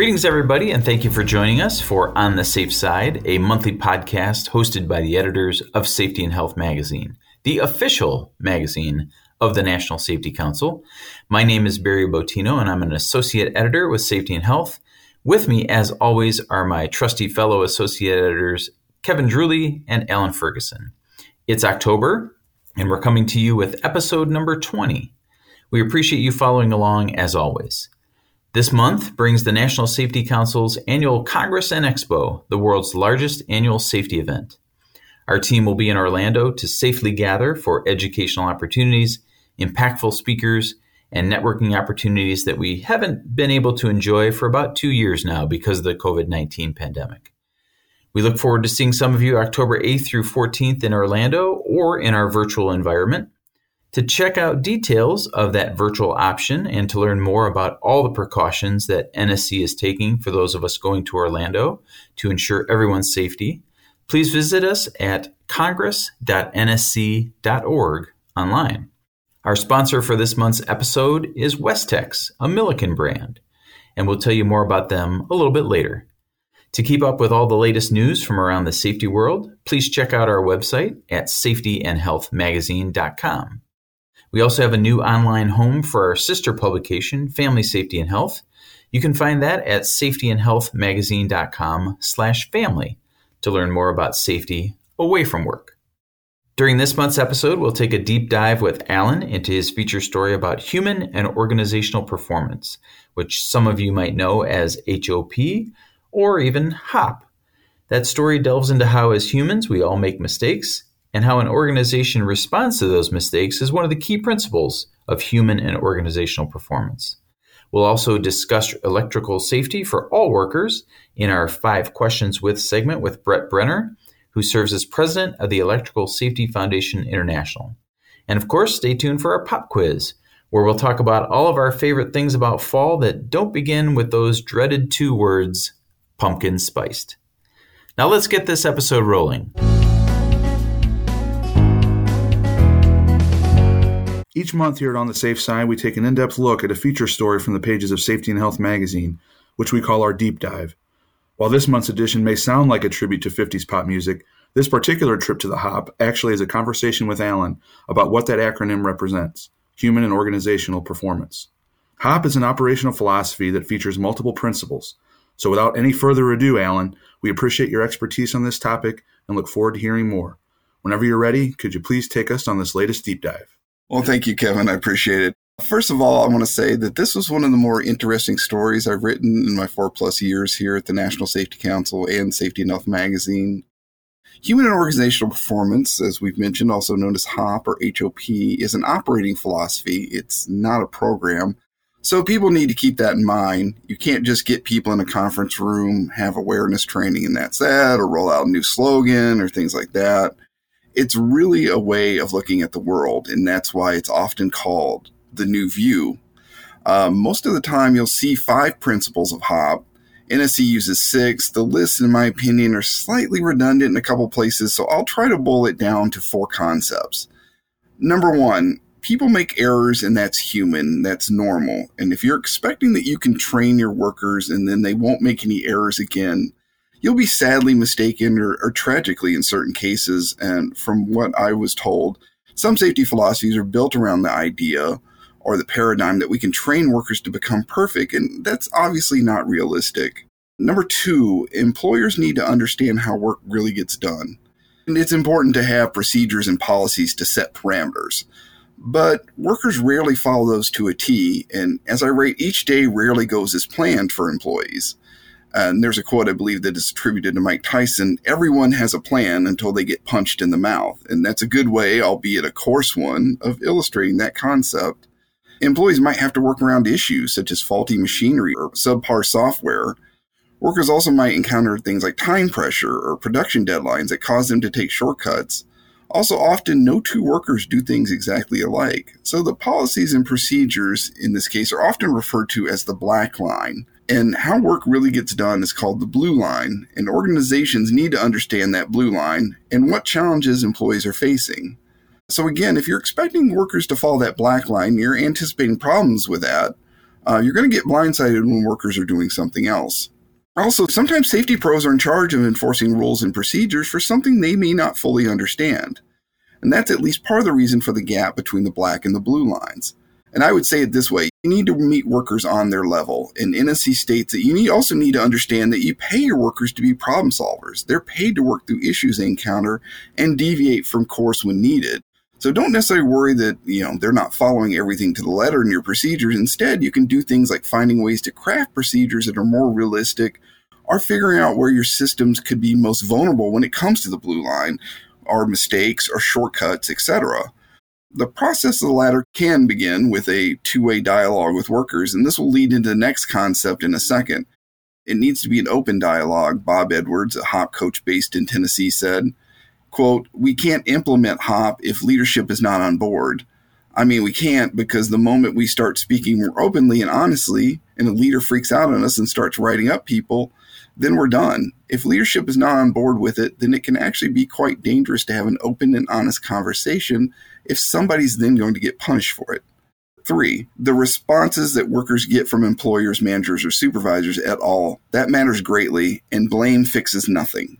Greetings, everybody, and thank you for joining us for On the Safe Side, a monthly podcast hosted by the editors of Safety and Health Magazine, the official magazine of the National Safety Council. My name is Barry Bottino, and I'm an associate editor with Safety and Health. With me, as always, are my trusty fellow associate editors, Kevin Druley and Alan Ferguson. It's October, and we're coming to you with episode number 20. We appreciate you following along as always. This month brings the National Safety Council's annual Congress and Expo, the world's largest annual safety event. Our team will be in Orlando to safely gather for educational opportunities, impactful speakers, and networking opportunities that we haven't been able to enjoy for about two years now because of the COVID 19 pandemic. We look forward to seeing some of you October 8th through 14th in Orlando or in our virtual environment. To check out details of that virtual option and to learn more about all the precautions that NSC is taking for those of us going to Orlando to ensure everyone's safety, please visit us at congress.nsc.org online. Our sponsor for this month's episode is Westex, a Milliken brand, and we'll tell you more about them a little bit later. To keep up with all the latest news from around the safety world, please check out our website at safetyandhealthmagazine.com. We also have a new online home for our sister publication, Family Safety and Health. You can find that at safetyandhealthmagazine.com slash family to learn more about safety away from work. During this month's episode, we'll take a deep dive with Alan into his feature story about human and organizational performance, which some of you might know as HOP or even HOP. That story delves into how, as humans, we all make mistakes and how an organization responds to those mistakes is one of the key principles of human and organizational performance. We'll also discuss electrical safety for all workers in our Five Questions With segment with Brett Brenner, who serves as president of the Electrical Safety Foundation International. And of course, stay tuned for our pop quiz, where we'll talk about all of our favorite things about fall that don't begin with those dreaded two words, pumpkin spiced. Now let's get this episode rolling. Each month here at On the Safe Side, we take an in depth look at a feature story from the pages of Safety and Health magazine, which we call our Deep Dive. While this month's edition may sound like a tribute to 50s pop music, this particular trip to the HOP actually is a conversation with Alan about what that acronym represents human and organizational performance. HOP is an operational philosophy that features multiple principles. So, without any further ado, Alan, we appreciate your expertise on this topic and look forward to hearing more. Whenever you're ready, could you please take us on this latest deep dive? Well, thank you, Kevin. I appreciate it. First of all, I want to say that this was one of the more interesting stories I've written in my four plus years here at the National Safety Council and Safety and Health magazine. Human and organizational performance, as we've mentioned, also known as HOP or HOP, is an operating philosophy. It's not a program. So people need to keep that in mind. You can't just get people in a conference room, have awareness training, and that's that, or roll out a new slogan or things like that it's really a way of looking at the world, and that's why it's often called the new view. Um, most of the time, you'll see five principles of HOP. NSC uses six. The lists, in my opinion, are slightly redundant in a couple places, so I'll try to boil it down to four concepts. Number one, people make errors, and that's human, that's normal. And if you're expecting that you can train your workers and then they won't make any errors again, you'll be sadly mistaken or, or tragically in certain cases. And from what I was told, some safety philosophies are built around the idea or the paradigm that we can train workers to become perfect, and that's obviously not realistic. Number two, employers need to understand how work really gets done. And it's important to have procedures and policies to set parameters. But workers rarely follow those to a T, and as I write, each day rarely goes as planned for employees. Uh, and there's a quote I believe that is attributed to Mike Tyson everyone has a plan until they get punched in the mouth. And that's a good way, albeit a coarse one, of illustrating that concept. Employees might have to work around issues such as faulty machinery or subpar software. Workers also might encounter things like time pressure or production deadlines that cause them to take shortcuts. Also, often no two workers do things exactly alike. So the policies and procedures in this case are often referred to as the black line. And how work really gets done is called the blue line, and organizations need to understand that blue line and what challenges employees are facing. So, again, if you're expecting workers to follow that black line, you're anticipating problems with that. uh, you're going to get blindsided when workers are doing something else. Also, sometimes safety pros are in charge of enforcing rules and procedures for something they may not fully understand. And that's at least part of the reason for the gap between the black and the blue lines. And I would say it this way you need to meet workers on their level. And NSC states that you need, also need to understand that you pay your workers to be problem solvers. They're paid to work through issues they encounter and deviate from course when needed. So don't necessarily worry that, you know, they're not following everything to the letter in your procedures. Instead, you can do things like finding ways to craft procedures that are more realistic or figuring out where your systems could be most vulnerable when it comes to the blue line or mistakes or shortcuts, etc. The process of the latter can begin with a two-way dialogue with workers, and this will lead into the next concept in a second. It needs to be an open dialogue, Bob Edwards, a HOP coach based in Tennessee, said quote, we can't implement HOP if leadership is not on board. I mean, we can't because the moment we start speaking more openly and honestly, and a leader freaks out on us and starts writing up people, then we're done. If leadership is not on board with it, then it can actually be quite dangerous to have an open and honest conversation if somebody's then going to get punished for it. Three, the responses that workers get from employers, managers, or supervisors at all, that matters greatly, and blame fixes nothing.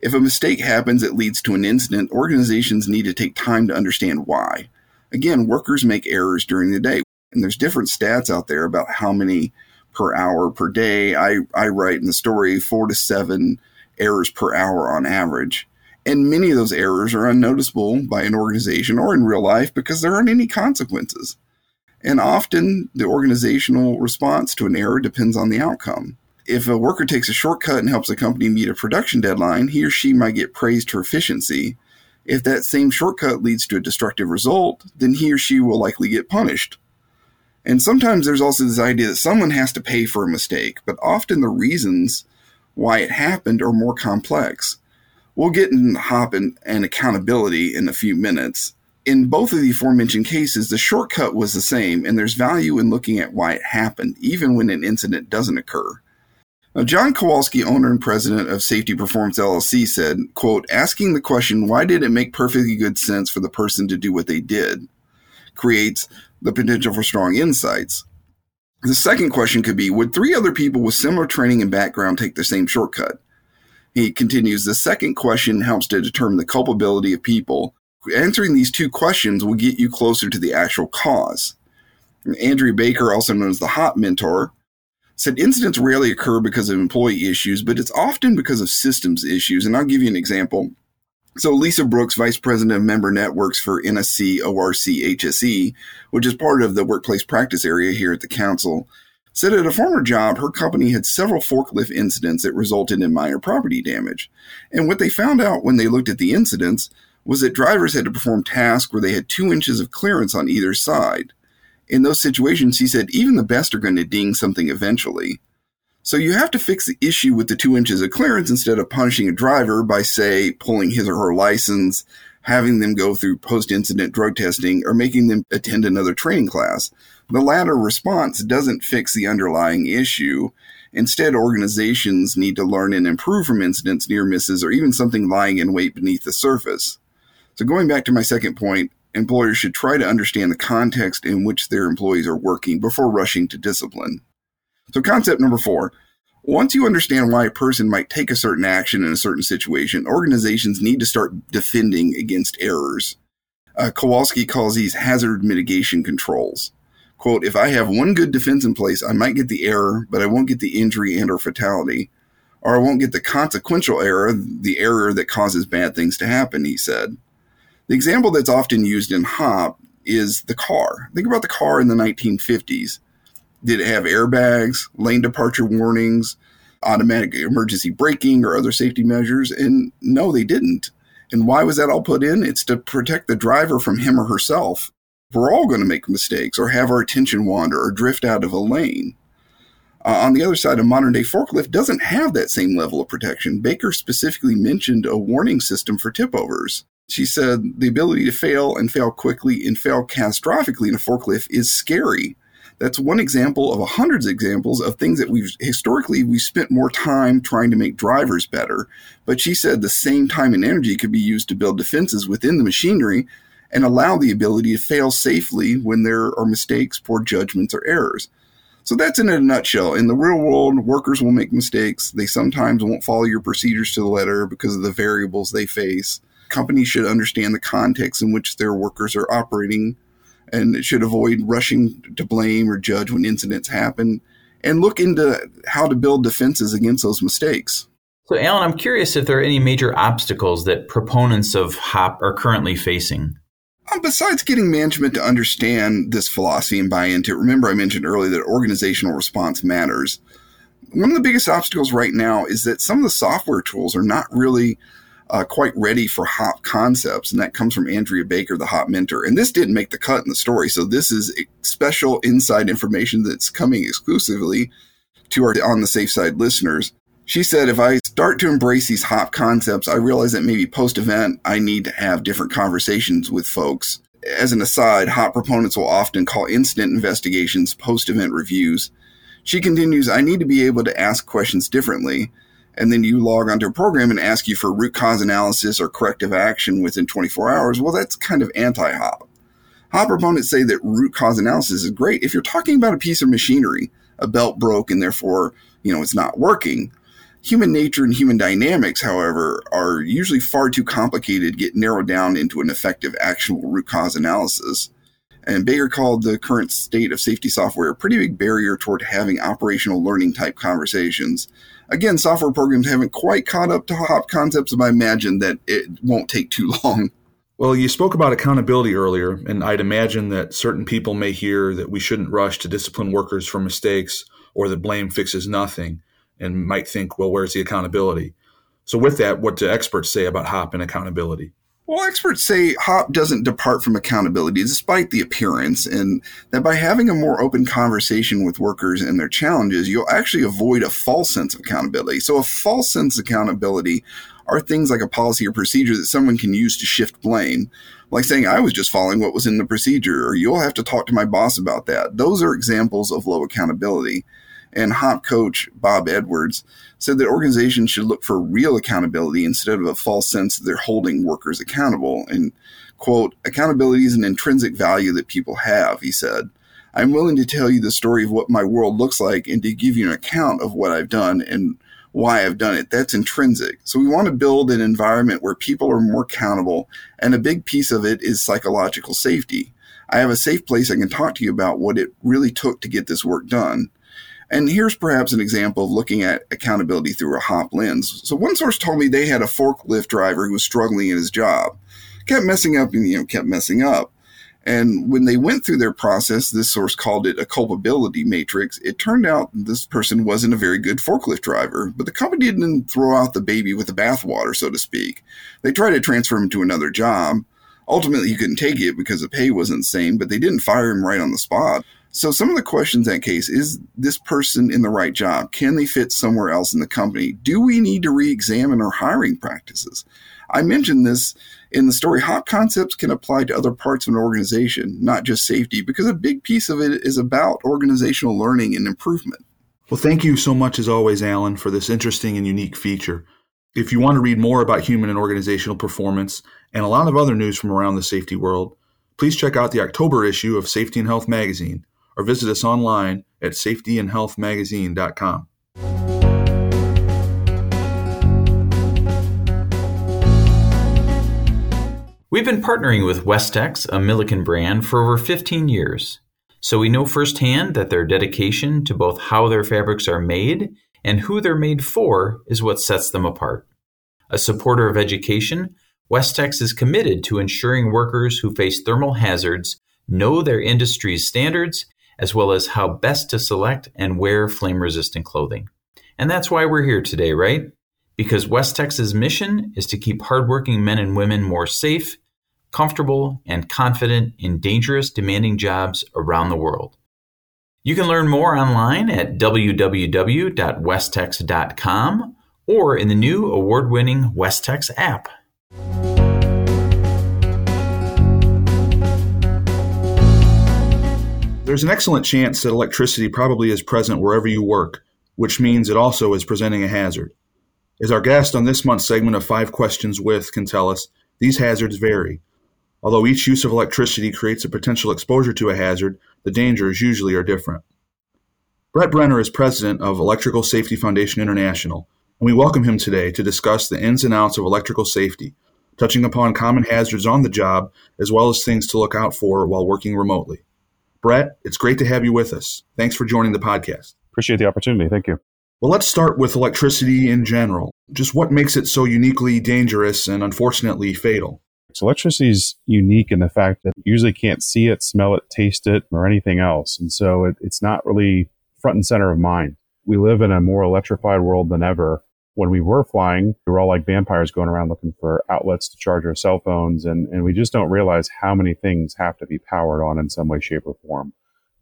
If a mistake happens that leads to an incident, organizations need to take time to understand why. Again, workers make errors during the day, and there's different stats out there about how many per hour per day. I, I write in the story four to seven errors per hour on average. And many of those errors are unnoticeable by an organization or in real life because there aren't any consequences. And often the organizational response to an error depends on the outcome if a worker takes a shortcut and helps a company meet a production deadline, he or she might get praised for efficiency. If that same shortcut leads to a destructive result, then he or she will likely get punished. And sometimes there's also this idea that someone has to pay for a mistake, but often the reasons why it happened are more complex. We'll get into HOP and, and accountability in a few minutes. In both of the aforementioned cases, the shortcut was the same, and there's value in looking at why it happened, even when an incident doesn't occur. Now, John Kowalski, owner and president of Safety Performance LLC, said, quote, asking the question, why did it make perfectly good sense for the person to do what they did, creates the potential for strong insights. The second question could be, would three other people with similar training and background take the same shortcut? He continues, the second question helps to determine the culpability of people. Answering these two questions will get you closer to the actual cause. Andrea Baker, also known as the HOP mentor, said incidents rarely occur because of employee issues, but it's often because of systems issues. And I'll give you an example. So Lisa Brooks, Vice President of Member Networks for NSC ORC HSE, which is part of the workplace practice area here at the council, said at a former job her company had several forklift incidents that resulted in minor property damage. And what they found out when they looked at the incidents was that drivers had to perform tasks where they had two inches of clearance on either side in those situations, he said, even the best are going to ding something eventually. So you have to fix the issue with the two inches of clearance instead of punishing a driver by, say, pulling his or her license, having them go through post incident drug testing, or making them attend another training class. The latter response doesn't fix the underlying issue. Instead, organizations need to learn and improve from incidents, near misses, or even something lying in wait beneath the surface. So, going back to my second point, employers should try to understand the context in which their employees are working before rushing to discipline. So, concept number four once you understand why a person might take a certain action in a certain situation, organizations need to start defending against errors. Uh, Kowalski calls these hazard mitigation controls. Quote, if I have one good defense in place, I might get the error, but I won't get the injury and or fatality. Or I won't get the consequential error, the error that causes bad things to happen, he said. The example that's often used in HOP is the car. Think about the car in the 1950s. Did it have airbags, lane departure warnings, automatic emergency braking, or other safety measures? And no, they didn't. And why was that all put in? It's to protect the driver from him or herself. We're all going to make mistakes or have our attention wander or drift out of a lane. Uh, on the other side, a modern day forklift doesn't have that same level of protection. Baker specifically mentioned a warning system for tip overs. She said the ability to fail and fail quickly and fail catastrophically in a forklift is scary. That's one example of a hundreds of examples of things that we've historically we spent more time trying to make drivers better. But she said the same time and energy could be used to build defenses within the machinery and allow the ability to fail safely when there are mistakes, poor judgments, or errors. So that's in a nutshell. In the real world, workers will make mistakes. They sometimes won't follow your procedures to the letter because of the variables they face. Companies should understand the context in which their workers are operating and it should avoid rushing to blame or judge when incidents happen and look into how to build defenses against those mistakes. So, Alan, I'm curious if there are any major obstacles that proponents of HOP are currently facing. Um, besides getting management to understand this philosophy and buy into it, remember I mentioned earlier that organizational response matters. One of the biggest obstacles right now is that some of the software tools are not really uh, quite ready for HOP concepts, and that comes from Andrea Baker, the HOP mentor. And this didn't make the cut in the story, so this is special inside information that's coming exclusively to our on the safe side listeners. She said, if I start to embrace these HOP concepts, I realize that maybe post event, I need to have different conversations with folks. As an aside, HOP proponents will often call incident investigations post event reviews. She continues, I need to be able to ask questions differently and then you log onto a program and ask you for root cause analysis or corrective action within 24 hours, well, that's kind of anti hop. Hop proponents say that root cause analysis is great if you're talking about a piece of machinery, a belt broke and therefore, you know, it's not working. Human nature and human dynamics, however, are usually far too complicated to get narrowed down into an effective, actionable root cause analysis. And Baker called the current state of safety software a pretty big barrier toward having operational learning type conversations again, software programs haven't quite caught up to hop concepts, but I imagine that it won't take too long. Well, you spoke about accountability earlier, and I'd imagine that certain people may hear that we shouldn't rush to discipline workers for mistakes or that blame fixes nothing and might think, well, where's the accountability? So, with that, what do experts say about HOP and accountability? Well, experts say HOP doesn't depart from accountability despite the appearance, and that by having a more open conversation with workers and their challenges, you'll actually avoid a false sense of accountability. So, a false sense of accountability are things like a policy or procedure that someone can use to shift blame, like saying, I was just following what was in the procedure, or you'll have to talk to my boss about that. Those are examples of low accountability. And HOP coach Bob Edwards said that organizations should look for real accountability instead of a false sense that they're holding workers accountable. And, quote, accountability is an intrinsic value that people have, he said. I'm willing to tell you the story of what my world looks like and to give you an account of what I've done and why I've done it. That's intrinsic. So we want to build an environment where people are more accountable. And a big piece of it is psychological safety. I have a safe place I can talk to you about what it really took to get this work done. And here's perhaps an example of looking at accountability through a hop lens. So one source told me they had a forklift driver who was struggling in his job, kept messing up and you know kept messing up. And when they went through their process, this source called it a culpability matrix. It turned out this person wasn't a very good forklift driver, but the company didn't throw out the baby with the bathwater, so to speak. They tried to transfer him to another job. Ultimately, he couldn't take it because the pay wasn't the same, but they didn't fire him right on the spot. So some of the questions in that case is this person in the right job? Can they fit somewhere else in the company? Do we need to re-examine our hiring practices? I mentioned this in the story. Hop concepts can apply to other parts of an organization, not just safety, because a big piece of it is about organizational learning and improvement. Well, thank you so much, as always, Alan, for this interesting and unique feature. If you want to read more about human and organizational performance and a lot of other news from around the safety world, please check out the October issue of Safety and Health magazine or visit us online at safetyandhealthmagazine.com. We've been partnering with Westex, a Milliken brand, for over 15 years, so we know firsthand that their dedication to both how their fabrics are made and who they're made for is what sets them apart. A supporter of education, Westex is committed to ensuring workers who face thermal hazards know their industry's standards as well as how best to select and wear flame resistant clothing. And that's why we're here today, right? Because Westex's mission is to keep hardworking men and women more safe, comfortable, and confident in dangerous, demanding jobs around the world. You can learn more online at www.westex.com or in the new award winning Westex app. There's an excellent chance that electricity probably is present wherever you work, which means it also is presenting a hazard. As our guest on this month's segment of Five Questions With can tell us, these hazards vary. Although each use of electricity creates a potential exposure to a hazard, the dangers usually are different. Brett Brenner is president of Electrical Safety Foundation International, and we welcome him today to discuss the ins and outs of electrical safety, touching upon common hazards on the job as well as things to look out for while working remotely. Brett, it's great to have you with us. Thanks for joining the podcast. Appreciate the opportunity. Thank you. Well, let's start with electricity in general. Just what makes it so uniquely dangerous and unfortunately fatal? So electricity is unique in the fact that you usually can't see it, smell it, taste it, or anything else. And so it, it's not really front and center of mind. We live in a more electrified world than ever. When we were flying, we were all like vampires going around looking for outlets to charge our cell phones. And, and we just don't realize how many things have to be powered on in some way, shape, or form.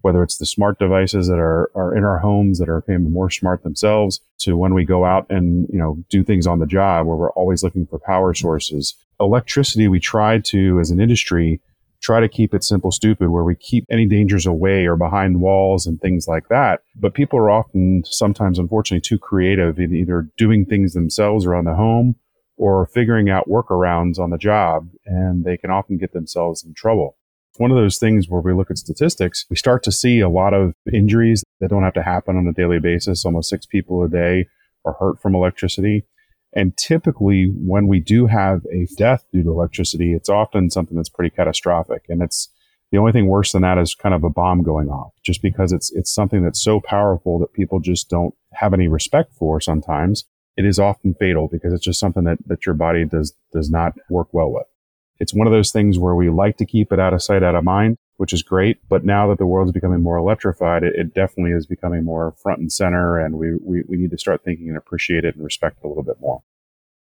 Whether it's the smart devices that are, are in our homes that are becoming more smart themselves to when we go out and, you know, do things on the job where we're always looking for power sources. Electricity, we try to, as an industry, try to keep it simple, stupid, where we keep any dangers away or behind walls and things like that. But people are often, sometimes unfortunately, too creative in either doing things themselves around the home or figuring out workarounds on the job, and they can often get themselves in trouble. It's one of those things where we look at statistics, we start to see a lot of injuries that don't have to happen on a daily basis. Almost six people a day are hurt from electricity. And typically, when we do have a death due to electricity, it's often something that's pretty catastrophic. And it's the only thing worse than that is kind of a bomb going off, just because it's it's something that's so powerful that people just don't have any respect for. Sometimes it is often fatal because it's just something that that your body does does not work well with. It's one of those things where we like to keep it out of sight, out of mind, which is great. But now that the world's becoming more electrified, it, it definitely is becoming more front and center. And we, we, we need to start thinking and appreciate it and respect it a little bit more.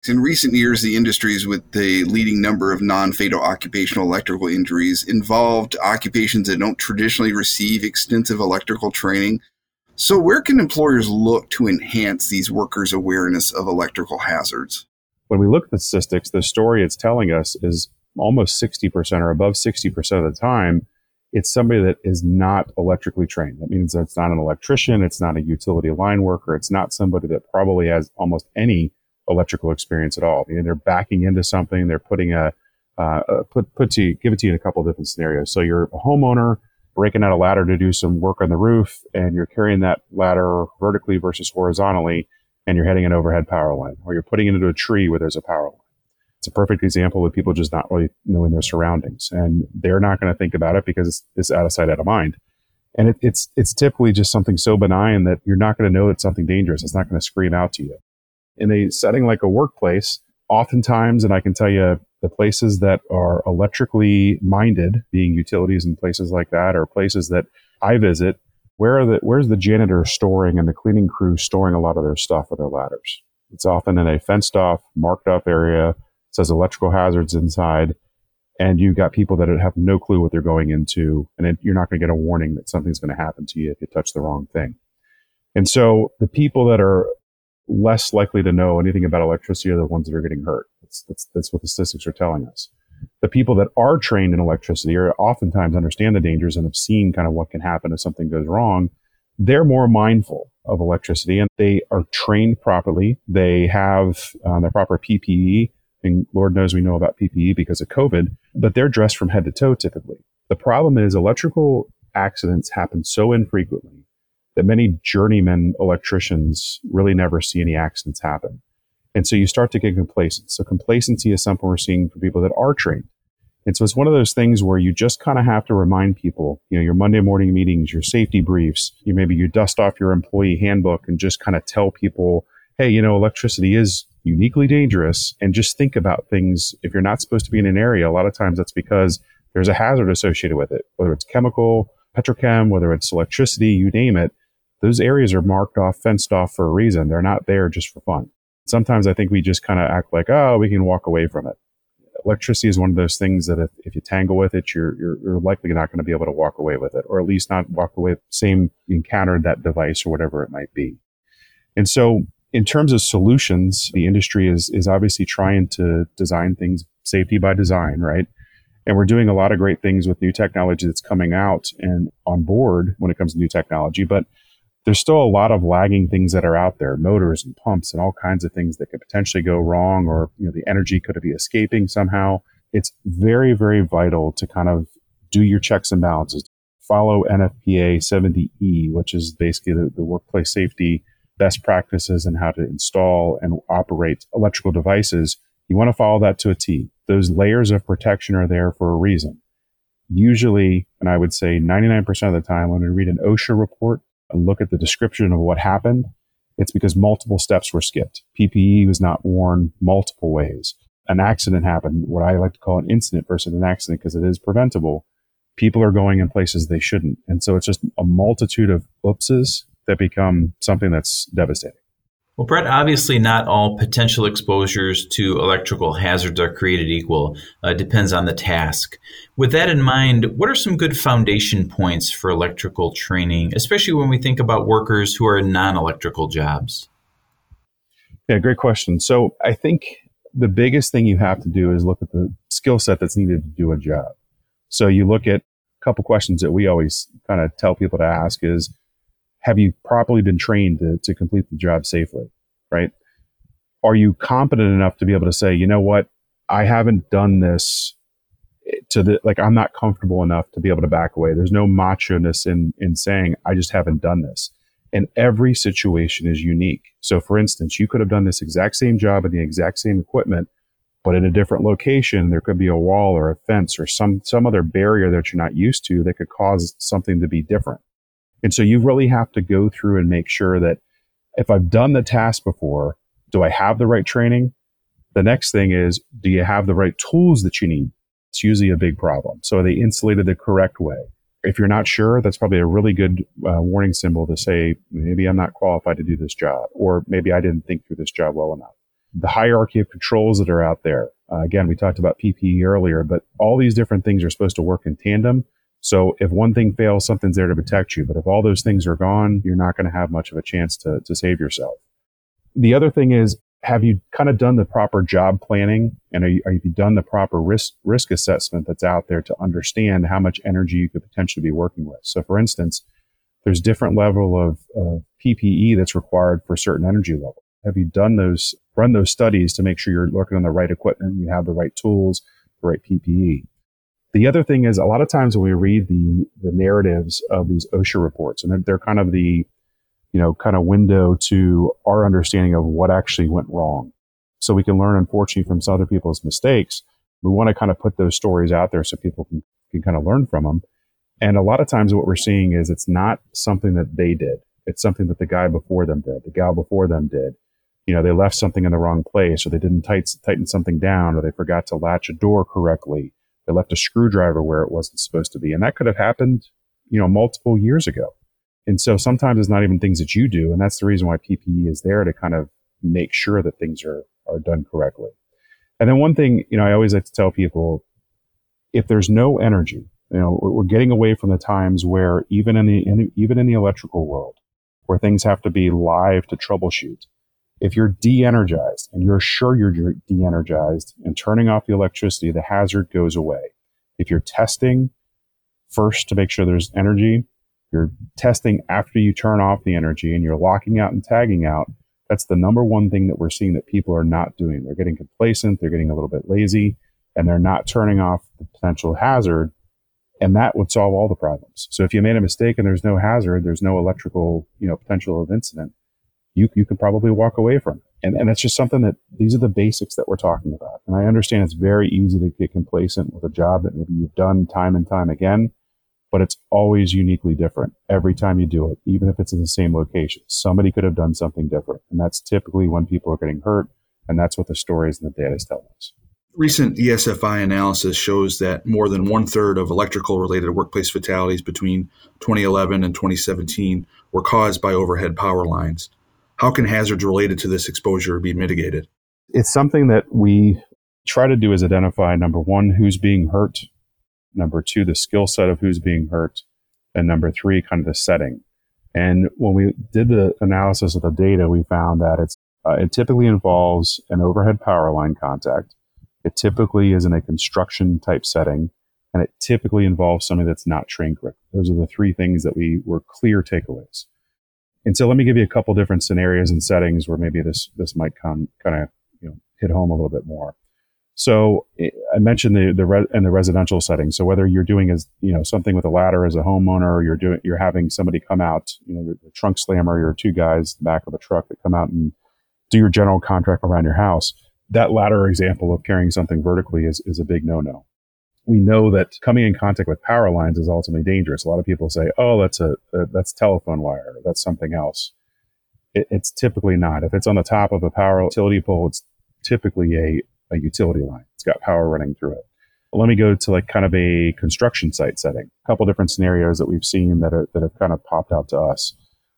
In recent years, the industries with the leading number of non fatal occupational electrical injuries involved occupations that don't traditionally receive extensive electrical training. So, where can employers look to enhance these workers' awareness of electrical hazards? When we look at the statistics, the story it's telling us is almost 60% or above 60% of the time, it's somebody that is not electrically trained. That means it's not an electrician, it's not a utility line worker, it's not somebody that probably has almost any electrical experience at all. Mean, they're backing into something, they're putting a, uh, put, put to give it to you in a couple of different scenarios. So you're a homeowner breaking out a ladder to do some work on the roof and you're carrying that ladder vertically versus horizontally and you're heading an overhead power line or you're putting it into a tree where there's a power line. It's a perfect example of people just not really knowing their surroundings and they're not going to think about it because it's, it's out of sight, out of mind. And it, it's, it's typically just something so benign that you're not going to know it's something dangerous. It's not going to scream out to you in a setting like a workplace, oftentimes, and I can tell you the places that are electrically minded, being utilities and places like that, or places that I visit, where are the where's the janitor storing and the cleaning crew storing a lot of their stuff with their ladders? It's often in a fenced off, marked up area. Says electrical hazards inside, and you've got people that have no clue what they're going into, and it, you're not going to get a warning that something's going to happen to you if you touch the wrong thing. And so the people that are less likely to know anything about electricity are the ones that are getting hurt. That's, that's, that's what the statistics are telling us. The people that are trained in electricity are oftentimes understand the dangers and have seen kind of what can happen if something goes wrong. They're more mindful of electricity and they are trained properly. They have um, their proper PPE. And Lord knows we know about PPE because of COVID, but they're dressed from head to toe typically. The problem is electrical accidents happen so infrequently that many journeyman electricians really never see any accidents happen. And so you start to get complacent. So complacency is something we're seeing for people that are trained. And so it's one of those things where you just kind of have to remind people, you know, your Monday morning meetings, your safety briefs, you maybe you dust off your employee handbook and just kind of tell people, hey, you know, electricity is uniquely dangerous. And just think about things. If you're not supposed to be in an area, a lot of times that's because there's a hazard associated with it, whether it's chemical, petrochem, whether it's electricity, you name it those areas are marked off, fenced off for a reason. They're not there just for fun. Sometimes I think we just kind of act like, oh, we can walk away from it. Electricity is one of those things that if, if you tangle with it, you're, you're, you're likely not going to be able to walk away with it, or at least not walk away same encountered that device or whatever it might be. And so in terms of solutions, the industry is, is obviously trying to design things safety by design, right? And we're doing a lot of great things with new technology that's coming out and on board when it comes to new technology. But there's still a lot of lagging things that are out there, motors and pumps and all kinds of things that could potentially go wrong, or you know, the energy could be escaping somehow. It's very, very vital to kind of do your checks and balances, follow NFPA 70E, which is basically the, the workplace safety best practices and how to install and operate electrical devices, you want to follow that to a T. Those layers of protection are there for a reason. Usually, and I would say 99% of the time, when we read an OSHA report and look at the description of what happened, it's because multiple steps were skipped. PPE was not worn multiple ways. An accident happened, what I like to call an incident versus an accident because it is preventable. People are going in places they shouldn't. And so it's just a multitude of oopses that become something that's devastating. Well, Brett, obviously not all potential exposures to electrical hazards are created equal. Uh, depends on the task. With that in mind, what are some good foundation points for electrical training, especially when we think about workers who are in non electrical jobs? Yeah, great question. So I think the biggest thing you have to do is look at the skill set that's needed to do a job. So you look at a couple questions that we always kind of tell people to ask is, have you properly been trained to, to complete the job safely? Right? Are you competent enough to be able to say, you know what, I haven't done this to the like I'm not comfortable enough to be able to back away. There's no macho ness in in saying I just haven't done this. And every situation is unique. So for instance, you could have done this exact same job in the exact same equipment, but in a different location, there could be a wall or a fence or some some other barrier that you're not used to that could cause something to be different. And so you really have to go through and make sure that if I've done the task before, do I have the right training? The next thing is, do you have the right tools that you need? It's usually a big problem. So are they insulated the correct way? If you're not sure, that's probably a really good uh, warning symbol to say, maybe I'm not qualified to do this job, or maybe I didn't think through this job well enough. The hierarchy of controls that are out there. Uh, again, we talked about PPE earlier, but all these different things are supposed to work in tandem. So if one thing fails, something's there to protect you. But if all those things are gone, you're not going to have much of a chance to, to save yourself. The other thing is, have you kind of done the proper job planning and are you, are you done the proper risk risk assessment that's out there to understand how much energy you could potentially be working with? So for instance, there's different level of, of PPE that's required for certain energy level. Have you done those, run those studies to make sure you're working on the right equipment, you have the right tools, the right PPE? The other thing is a lot of times when we read the, the narratives of these OSHA reports, and they're, they're kind of the, you know, kind of window to our understanding of what actually went wrong. So we can learn, unfortunately, from other people's mistakes. We want to kind of put those stories out there so people can, can kind of learn from them. And a lot of times what we're seeing is it's not something that they did. It's something that the guy before them did, the gal before them did. You know, they left something in the wrong place or they didn't tight, tighten something down or they forgot to latch a door correctly they left a screwdriver where it wasn't supposed to be. And that could have happened, you know, multiple years ago. And so sometimes it's not even things that you do. And that's the reason why PPE is there to kind of make sure that things are, are done correctly. And then one thing, you know, I always like to tell people, if there's no energy, you know, we're getting away from the times where even in the, in, even in the electrical world, where things have to be live to troubleshoot, if you're de-energized and you're sure you're de-energized and turning off the electricity, the hazard goes away. If you're testing first to make sure there's energy, you're testing after you turn off the energy and you're locking out and tagging out. That's the number one thing that we're seeing that people are not doing. They're getting complacent. They're getting a little bit lazy and they're not turning off the potential hazard. And that would solve all the problems. So if you made a mistake and there's no hazard, there's no electrical, you know, potential of incident, you, you could probably walk away from. it. And, and it's just something that these are the basics that we're talking about. And I understand it's very easy to get complacent with a job that maybe you've done time and time again, but it's always uniquely different every time you do it, even if it's in the same location. Somebody could have done something different. And that's typically when people are getting hurt. And that's what the stories and the data is telling us. Recent ESFI analysis shows that more than one third of electrical related workplace fatalities between 2011 and 2017 were caused by overhead power lines. How can hazards related to this exposure be mitigated? It's something that we try to do is identify number one, who's being hurt, number two, the skill set of who's being hurt, and number three, kind of the setting. And when we did the analysis of the data, we found that it's uh, it typically involves an overhead power line contact. It typically is in a construction type setting, and it typically involves somebody that's not trained correctly. Those are the three things that we were clear takeaways. And so let me give you a couple different scenarios and settings where maybe this this might come kind of you know hit home a little bit more. So eh, I mentioned the the re- in the residential setting. So whether you're doing as you know something with a ladder as a homeowner, or you're doing you're having somebody come out, you know, the trunk slammer, you're two guys the back of a truck that come out and do your general contract around your house. That latter example of carrying something vertically is is a big no no. We know that coming in contact with power lines is ultimately dangerous. A lot of people say, "Oh, that's a, a that's telephone wire. That's something else." It, it's typically not. If it's on the top of a power utility pole, it's typically a a utility line. It's got power running through it. Let me go to like kind of a construction site setting. A couple different scenarios that we've seen that are, that have kind of popped out to us.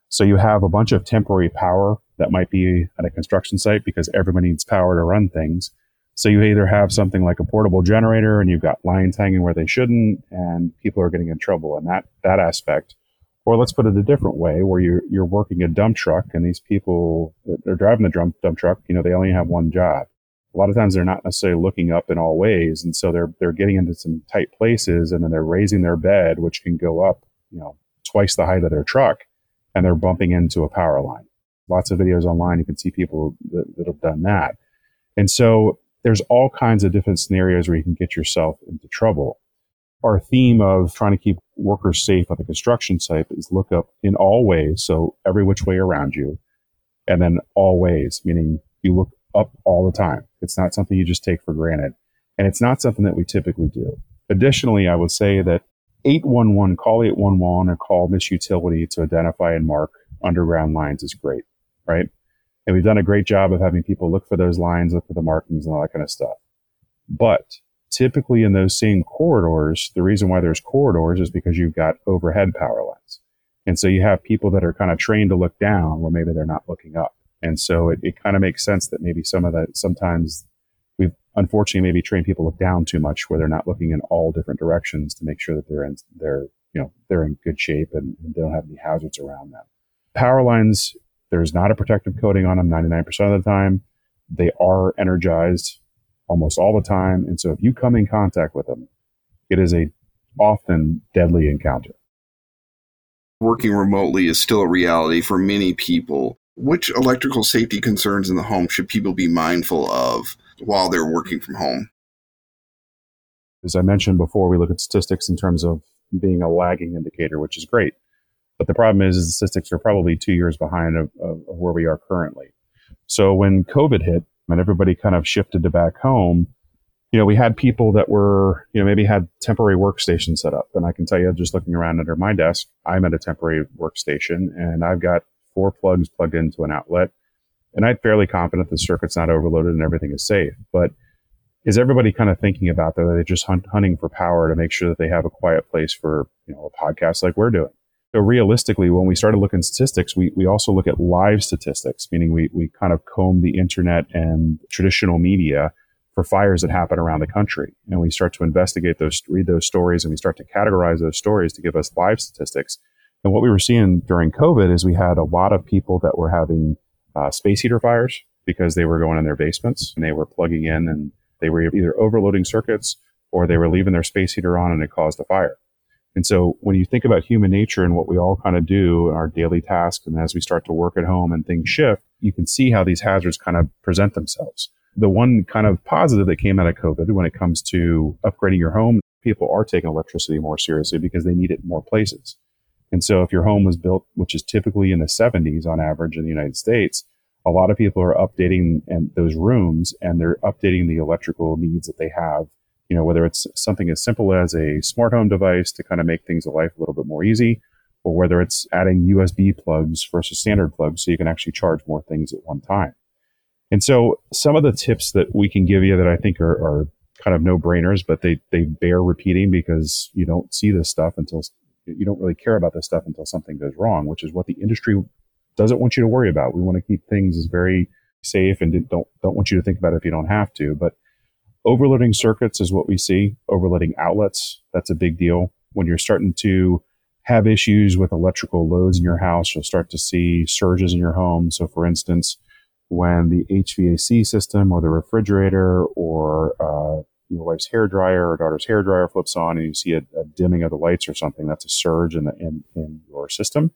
So you have a bunch of temporary power that might be at a construction site because everybody needs power to run things. So you either have something like a portable generator and you've got lines hanging where they shouldn't and people are getting in trouble in that, that aspect. Or let's put it a different way where you're, you're working a dump truck and these people are driving the dump, dump truck, you know, they only have one job a lot of times they're not necessarily looking up in all ways. And so they're, they're getting into some tight places and then they're raising their bed, which can go up, you know, twice the height of their truck and they're bumping into a power line. Lots of videos online. You can see people that, that have done that. And so there's all kinds of different scenarios where you can get yourself into trouble. Our theme of trying to keep workers safe on the construction site is look up in all ways. So every which way around you. And then all ways, meaning you look up all the time. It's not something you just take for granted. And it's not something that we typically do. Additionally, I would say that 811, call 811 or call Miss Utility to identify and mark underground lines is great, right? And we've done a great job of having people look for those lines, look for the markings and all that kind of stuff. But typically in those same corridors, the reason why there's corridors is because you've got overhead power lines. And so you have people that are kind of trained to look down where maybe they're not looking up. And so it, it kind of makes sense that maybe some of that sometimes we've unfortunately maybe trained people look down too much where they're not looking in all different directions to make sure that they're in they're you know they're in good shape and, and they don't have any hazards around them. Power lines, there's not a protective coating on them 99% of the time. They are energized almost all the time. And so if you come in contact with them, it is a often deadly encounter. Working remotely is still a reality for many people. Which electrical safety concerns in the home should people be mindful of while they're working from home? As I mentioned before, we look at statistics in terms of being a lagging indicator, which is great. But the problem is, is the statistics are probably two years behind of, of, of where we are currently. So when COVID hit and everybody kind of shifted to back home, you know, we had people that were, you know, maybe had temporary workstations set up. And I can tell you, just looking around under my desk, I'm at a temporary workstation and I've got four plugs plugged into an outlet. And I'm fairly confident the circuit's not overloaded and everything is safe. But is everybody kind of thinking about that? Are they just hunt, hunting for power to make sure that they have a quiet place for, you know, a podcast like we're doing? So realistically, when we started looking at statistics, we, we also look at live statistics, meaning we, we kind of comb the internet and traditional media for fires that happen around the country. And we start to investigate those, read those stories, and we start to categorize those stories to give us live statistics and what we were seeing during COVID is we had a lot of people that were having uh, space heater fires because they were going in their basements and they were plugging in and they were either overloading circuits or they were leaving their space heater on and it caused a fire. And so when you think about human nature and what we all kind of do in our daily tasks, and as we start to work at home and things shift, you can see how these hazards kind of present themselves. The one kind of positive that came out of COVID when it comes to upgrading your home, people are taking electricity more seriously because they need it in more places. And so if your home was built, which is typically in the 70s on average in the United States, a lot of people are updating and those rooms and they're updating the electrical needs that they have. You know, whether it's something as simple as a smart home device to kind of make things in life a little bit more easy, or whether it's adding USB plugs versus standard plugs so you can actually charge more things at one time. And so some of the tips that we can give you that I think are, are kind of no brainers, but they, they bear repeating because you don't see this stuff until you don't really care about this stuff until something goes wrong, which is what the industry doesn't want you to worry about. We want to keep things as very safe and don't don't want you to think about it if you don't have to. But overloading circuits is what we see. Overloading outlets, that's a big deal. When you're starting to have issues with electrical loads in your house, you'll start to see surges in your home. So for instance, when the HVAC system or the refrigerator or uh, your wife's hair dryer or daughter's hair dryer flips on and you see a, a dimming of the lights or something, that's a surge in, the, in, in your system.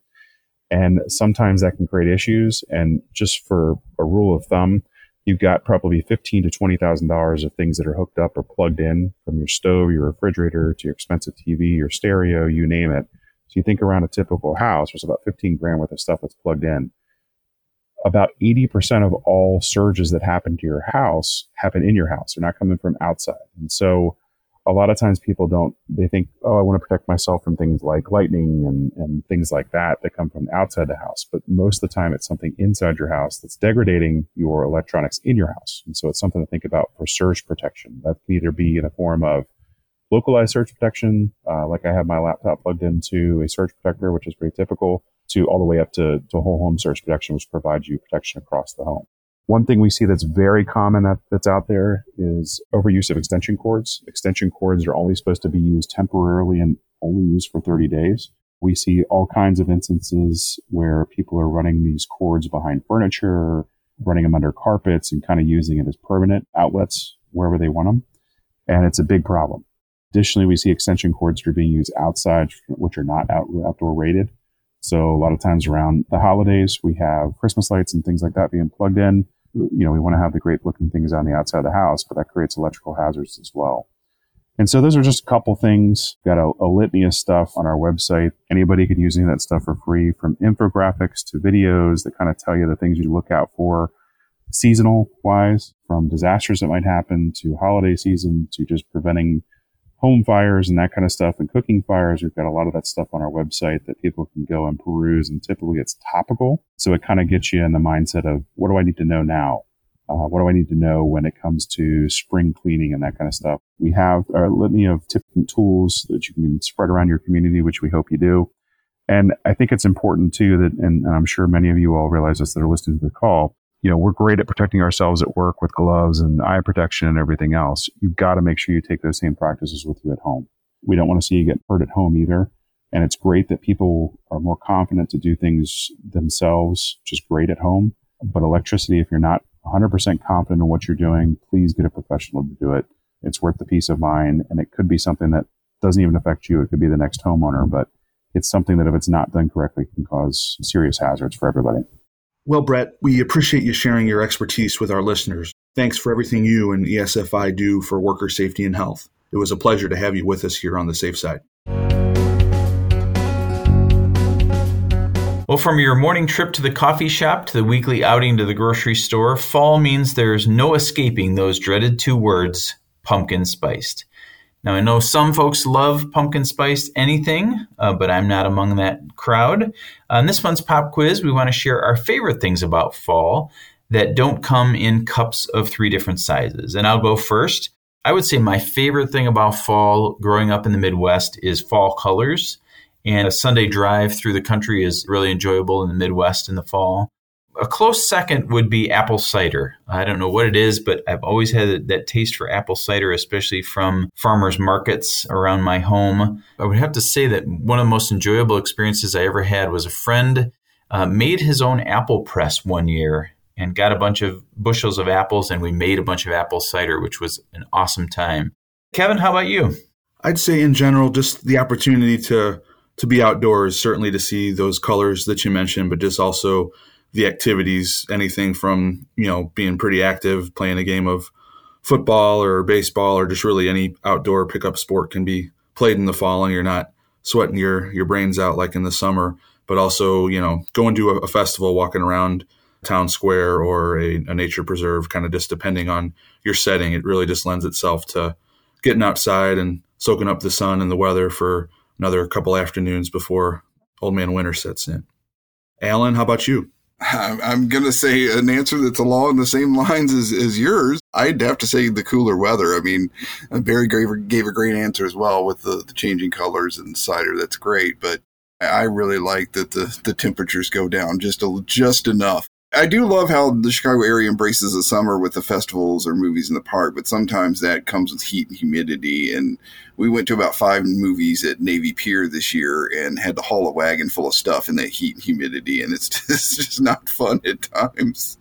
And sometimes that can create issues. And just for a rule of thumb, you've got probably fifteen to twenty thousand dollars of things that are hooked up or plugged in from your stove, your refrigerator, to your expensive TV, your stereo, you name it. So you think around a typical house, there's about fifteen grand worth of stuff that's plugged in. About eighty percent of all surges that happen to your house happen in your house. They're not coming from outside, and so a lot of times people don't they think oh i want to protect myself from things like lightning and, and things like that that come from outside the house. But most of the time it's something inside your house that's degrading your electronics in your house. And so it's something to think about for surge protection. That can either be in a form of localized surge protection uh, like i have my laptop plugged into a surge protector which is pretty typical to all the way up to, to whole home surge protection which provides you protection across the home one thing we see that's very common that, that's out there is overuse of extension cords. Extension cords are only supposed to be used temporarily and only used for 30 days. We see all kinds of instances where people are running these cords behind furniture, running them under carpets and kind of using it as permanent outlets wherever they want them. And it's a big problem. Additionally, we see extension cords that are being used outside, which are not out, outdoor rated. So a lot of times around the holidays, we have Christmas lights and things like that being plugged in you know, we want to have the great looking things on the outside of the house, but that creates electrical hazards as well. And so those are just a couple things. Got a, a, litany of stuff on our website. Anybody can use any of that stuff for free from infographics to videos that kind of tell you the things you look out for seasonal wise from disasters that might happen to holiday season to just preventing home fires and that kind of stuff and cooking fires. We've got a lot of that stuff on our website that people can go and peruse and typically it's topical. So it kind of gets you in the mindset of what do I need to know now? Uh, what do I need to know when it comes to spring cleaning and that kind of stuff? We have a litany of tips and tools that you can spread around your community, which we hope you do. And I think it's important too that, and I'm sure many of you all realize this that are listening to the call, you know, we're great at protecting ourselves at work with gloves and eye protection and everything else. You've got to make sure you take those same practices with you at home. We don't want to see you get hurt at home either. And it's great that people are more confident to do things themselves, which is great at home. But electricity, if you're not 100% confident in what you're doing, please get a professional to do it. It's worth the peace of mind. And it could be something that doesn't even affect you. It could be the next homeowner, but it's something that if it's not done correctly can cause serious hazards for everybody. Well, Brett, we appreciate you sharing your expertise with our listeners. Thanks for everything you and ESFI do for worker safety and health. It was a pleasure to have you with us here on the Safe Side. Well, from your morning trip to the coffee shop to the weekly outing to the grocery store, fall means there's no escaping those dreaded two words pumpkin spiced. Now, I know some folks love pumpkin spice anything, uh, but I'm not among that crowd. On this month's pop quiz, we want to share our favorite things about fall that don't come in cups of three different sizes. And I'll go first. I would say my favorite thing about fall growing up in the Midwest is fall colors. And a Sunday drive through the country is really enjoyable in the Midwest in the fall. A close second would be apple cider. I don't know what it is, but I've always had that taste for apple cider, especially from farmers markets around my home. I would have to say that one of the most enjoyable experiences I ever had was a friend uh, made his own apple press one year and got a bunch of bushels of apples, and we made a bunch of apple cider, which was an awesome time. Kevin, how about you? I'd say in general, just the opportunity to to be outdoors, certainly to see those colors that you mentioned, but just also the activities, anything from, you know, being pretty active, playing a game of football or baseball or just really any outdoor pickup sport can be played in the fall and you're not sweating your, your brains out like in the summer. But also, you know, going to a, a festival, walking around town square or a, a nature preserve, kind of just depending on your setting, it really just lends itself to getting outside and soaking up the sun and the weather for another couple afternoons before old man winter sets in. Alan, how about you? I'm going to say an answer that's along the same lines as, as yours. I'd have to say the cooler weather. I mean, Barry gave, gave a great answer as well with the, the changing colors and cider. That's great. But I really like that the, the temperatures go down just a, just enough. I do love how the Chicago area embraces the summer with the festivals or movies in the park, but sometimes that comes with heat and humidity. And we went to about five movies at Navy Pier this year and had to haul a wagon full of stuff in that heat and humidity, and it's just, it's just not fun at times.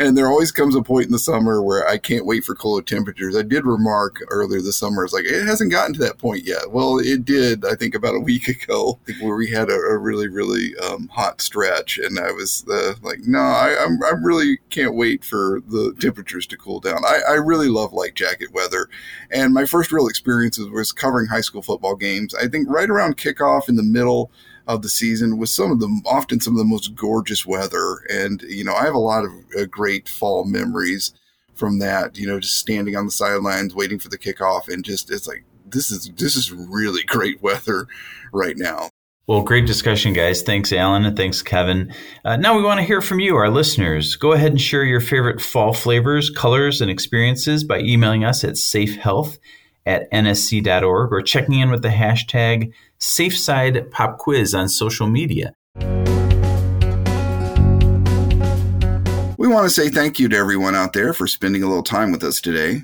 And there always comes a point in the summer where I can't wait for cooler temperatures. I did remark earlier this summer, it's like it hasn't gotten to that point yet. Well, it did, I think, about a week ago, where we had a, a really, really um, hot stretch, and I was uh, like, no, I, I'm, I really can't wait for the temperatures to cool down. I, I really love light jacket weather, and my first real experiences was covering high school football games. I think right around kickoff in the middle of the season was some of the often some of the most gorgeous weather, and you know I have a lot of uh, great fall memories from that. You know, just standing on the sidelines waiting for the kickoff, and just it's like this is this is really great weather right now. Well, great discussion, guys. Thanks, Alan, and thanks, Kevin. Uh, now we want to hear from you, our listeners. Go ahead and share your favorite fall flavors, colors, and experiences by emailing us at safehealth at nsc.org or checking in with the hashtag SafeSidePopQuiz on social media. We want to say thank you to everyone out there for spending a little time with us today.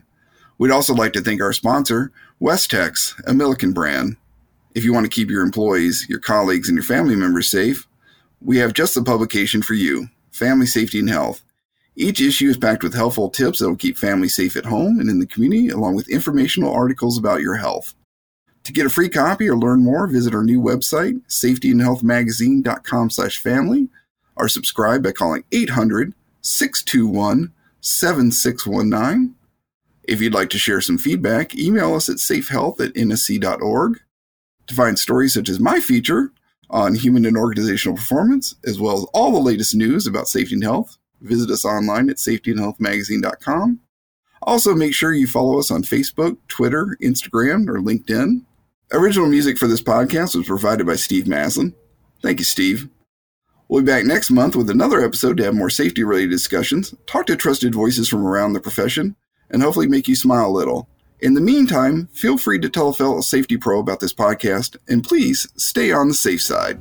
We'd also like to thank our sponsor, Westex, a Milliken brand. If you want to keep your employees, your colleagues, and your family members safe, we have just the publication for you Family Safety and Health. Each issue is packed with helpful tips that will keep families safe at home and in the community, along with informational articles about your health. To get a free copy or learn more, visit our new website, safetyandhealthmagazine.com slash family, or subscribe by calling 800 621 7619. If you'd like to share some feedback, email us at safehealth at nsc.org. To find stories such as my feature on human and organizational performance, as well as all the latest news about safety and health, visit us online at safetyandhealthmagazine.com. Also, make sure you follow us on Facebook, Twitter, Instagram, or LinkedIn. Original music for this podcast was provided by Steve Maslin. Thank you, Steve. We'll be back next month with another episode to have more safety related discussions, talk to trusted voices from around the profession, and hopefully make you smile a little. In the meantime, feel free to tell a fellow safety pro about this podcast, and please stay on the safe side.